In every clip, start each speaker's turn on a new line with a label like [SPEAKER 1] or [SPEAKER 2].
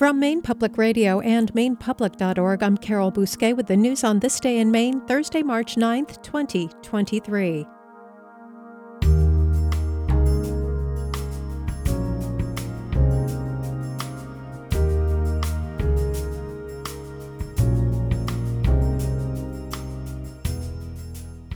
[SPEAKER 1] From Maine Public Radio and MainePublic.org, I'm Carol Bousquet with the news on this day in Maine, Thursday, March 9th, 2023.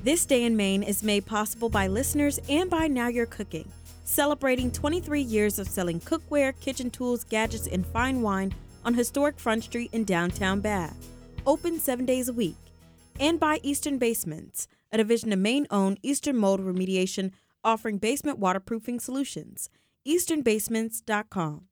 [SPEAKER 2] This Day in Maine is made possible by listeners and by Now You're Cooking, celebrating 23 years of selling cookware, kitchen tools, gadgets, and fine wine on historic Front Street in downtown Bath. Open seven days a week. And by Eastern Basements, a division of Maine owned Eastern Mold Remediation offering basement waterproofing solutions. EasternBasements.com.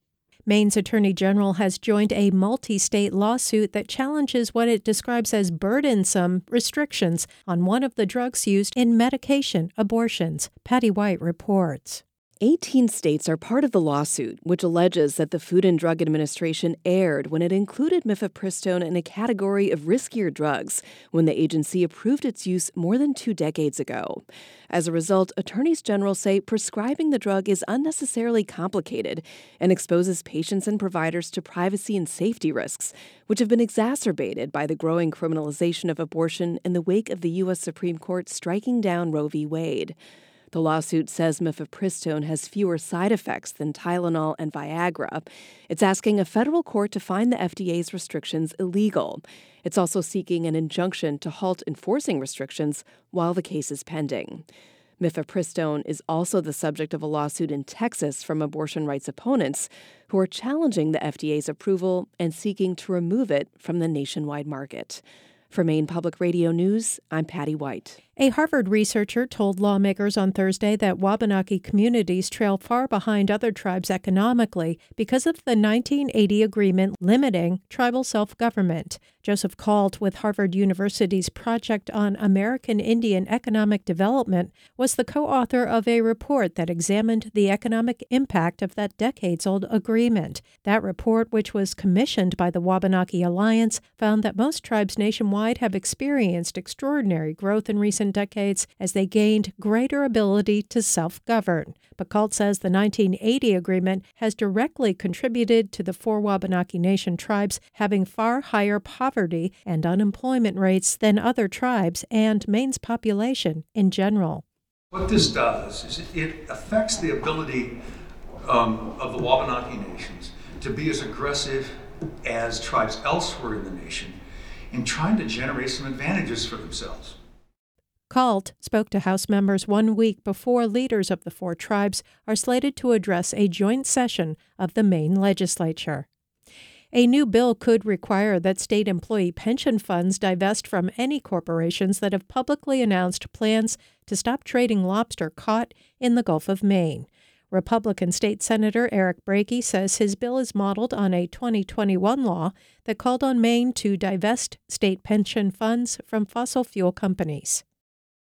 [SPEAKER 1] Maine's Attorney General has joined a multi state lawsuit that challenges what it describes as burdensome restrictions on one of the drugs used in medication abortions. Patty Wight reports.
[SPEAKER 3] 18 states are part of the lawsuit, which alleges that the Food and Drug Administration erred when it included mifepristone in a category of riskier drugs when the agency approved its use more than two decades ago. As a result, attorneys general say prescribing the drug is unnecessarily complicated and exposes patients and providers to privacy and safety risks, which have been exacerbated by the growing criminalization of abortion in the wake of the U.S. Supreme Court striking down Roe v. Wade. The lawsuit says mifepristone has fewer side effects than Tylenol and Viagra. It's asking a federal court to find the FDA's restrictions illegal. It's also seeking an injunction to halt enforcing restrictions while the case is pending. Mifepristone is also the subject of a lawsuit in Texas from abortion rights opponents who are challenging the FDA's approval and seeking to remove it from the nationwide market. For Maine Public Radio News, I'm Patty Wight.
[SPEAKER 1] A Harvard researcher told lawmakers on Thursday that Wabanaki communities trail far behind other tribes economically because of the 1980 agreement limiting tribal self government. Joseph Kalt, with Harvard University's Project on American Indian Economic Development, was the co author of a report that examined the economic impact of that decades old agreement. That report, which was commissioned by the Wabanaki Alliance, found that most tribes nationwide have experienced extraordinary growth in recent decades as they gained greater ability to self govern. But Kalt says the 1980 agreement has directly contributed to the four Wabanaki Nation tribes having far higher poverty and unemployment rates than other tribes and Maine's population in general.
[SPEAKER 4] What this does is it affects the ability um, of the Wabanaki Nations to be as aggressive as tribes elsewhere in the nation in trying to generate some advantages for themselves.
[SPEAKER 1] Kalt spoke to House members one week before leaders of the four tribes are slated to address a joint session of the Maine legislature. A new bill could require that state employee pension funds divest from any corporations that have publicly announced plans to stop trading lobster caught in the Gulf of Maine. Republican State Senator Eric Brakey says his bill is modeled on a 2021 law that called on Maine to divest state pension funds from fossil fuel companies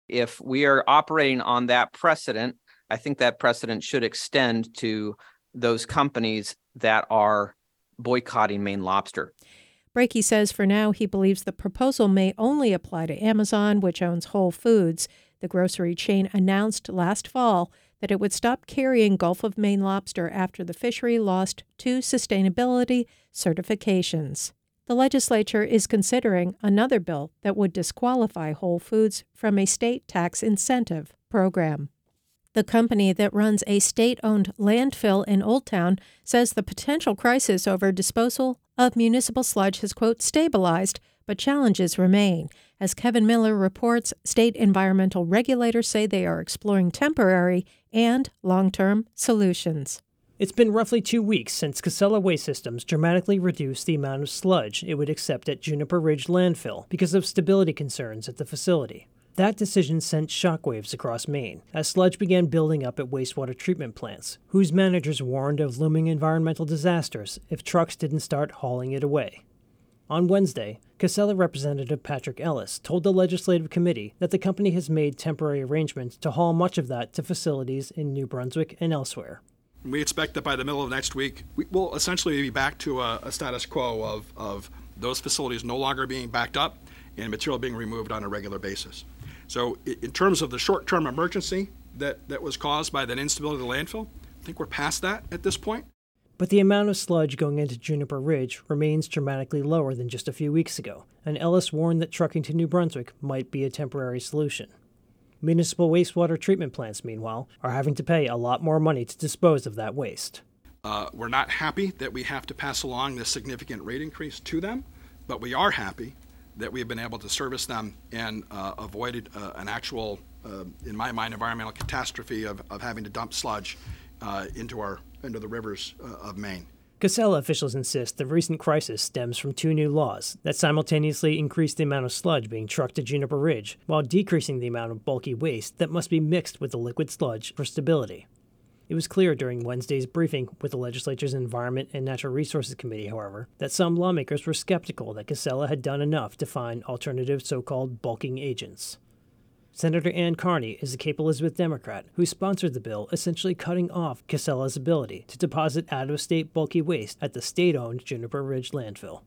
[SPEAKER 5] if we are operating on that precedent, I think that precedent should extend to those companies that are boycotting Maine lobster.
[SPEAKER 1] Brakey says for now he believes the proposal may only apply to Amazon, which owns Whole Foods. The grocery chain announced last fall that it would stop carrying Gulf of Maine lobster after the fishery lost two sustainability certifications the legislature is considering another bill that would disqualify Whole Foods from a state tax incentive program. The company that runs a state owned landfill in Old Town says the potential crisis over disposal of municipal sludge has, quote, stabilized, but challenges remain. As Kevin Miller reports, state environmental regulators say they are exploring temporary and long term solutions.
[SPEAKER 6] It's been roughly two weeks since Casella Waste Systems dramatically reduced the amount of sludge it would accept at Juniper Ridge landfill because of stability concerns at the facility. That decision sent shockwaves across Maine as sludge began building up at wastewater treatment plants, whose managers warned of looming environmental disasters if trucks didn't start hauling it away. On Wednesday, Casella Representative Patrick Ellis told the Legislative Committee that the company has made temporary arrangements to haul much of that to facilities in New Brunswick and elsewhere.
[SPEAKER 7] We expect that by the middle of next week, we will essentially be back to a, a status quo of, of those facilities no longer being backed up and material being removed on a regular basis. So, in terms of the short term emergency that, that was caused by that instability of the landfill, I think we're past that at this point.
[SPEAKER 6] But the amount of sludge going into Juniper Ridge remains dramatically lower than just a few weeks ago, and Ellis warned that trucking to New Brunswick might be a temporary solution. Municipal wastewater treatment plants, meanwhile, are having to pay a lot more money to dispose of that waste.
[SPEAKER 7] Uh, we're not happy that we have to pass along this significant rate increase to them, but we are happy that we've been able to service them and uh, avoided uh, an actual, uh, in my mind, environmental catastrophe of, of having to dump sludge uh, into our into the rivers uh, of Maine.
[SPEAKER 6] Casella officials insist the recent crisis stems from two new laws that simultaneously increase the amount of sludge being trucked to Juniper Ridge while decreasing the amount of bulky waste that must be mixed with the liquid sludge for stability. It was clear during Wednesday's briefing with the legislature's Environment and Natural Resources Committee, however, that some lawmakers were skeptical that Casella had done enough to find alternative so called bulking agents. Senator Anne Carney is a Cape Elizabeth Democrat who sponsored the bill, essentially cutting off Casella's ability to deposit out of state bulky waste at the state owned Juniper Ridge landfill.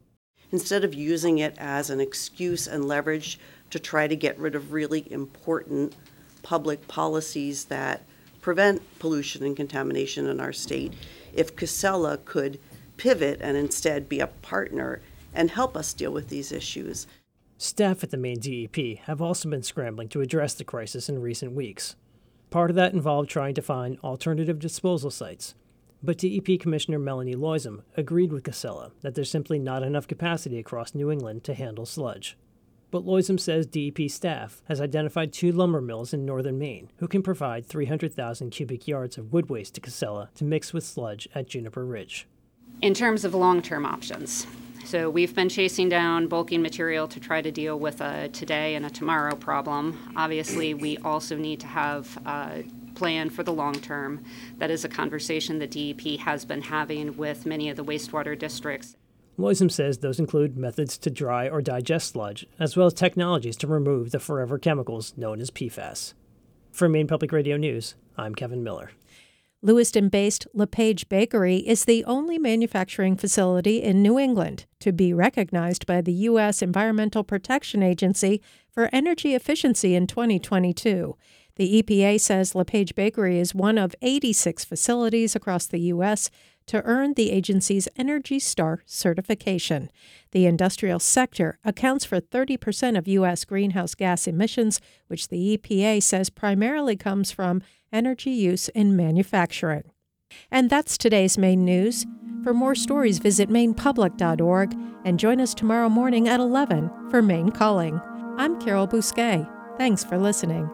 [SPEAKER 8] Instead of using it as an excuse and leverage to try to get rid of really important public policies that prevent pollution and contamination in our state, if Casella could pivot and instead be a partner and help us deal with these issues.
[SPEAKER 6] Staff at the Maine DEP have also been scrambling to address the crisis in recent weeks. Part of that involved trying to find alternative disposal sites. But DEP Commissioner Melanie Loyzim agreed with Casella that there's simply not enough capacity across New England to handle sludge. But Loyzim says DEP staff has identified two lumber mills in northern Maine who can provide 300,000 cubic yards of wood waste to Casella to mix with sludge at Juniper Ridge.
[SPEAKER 9] In terms of long term options, so we've been chasing down bulking material to try to deal with a today and a tomorrow problem. Obviously, we also need to have a plan for the long term. That is a conversation the DEP has been having with many of the wastewater districts.
[SPEAKER 6] Loyzim says those include methods to dry or digest sludge, as well as technologies to remove the forever chemicals known as PFAS. For Maine Public Radio News, I'm Kevin Miller.
[SPEAKER 1] Lewiston based LePage Bakery is the only manufacturing facility in New England to be recognized by the U.S. Environmental Protection Agency for energy efficiency in 2022. The EPA says LePage Bakery is one of 86 facilities across the U.S. to earn the agency's Energy Star certification. The industrial sector accounts for 30% of U.S. greenhouse gas emissions, which the EPA says primarily comes from energy use in manufacturing. And that's today's Maine news. For more stories, visit mainepublic.org and join us tomorrow morning at 11 for Maine Calling. I'm Carol Bousquet. Thanks for listening.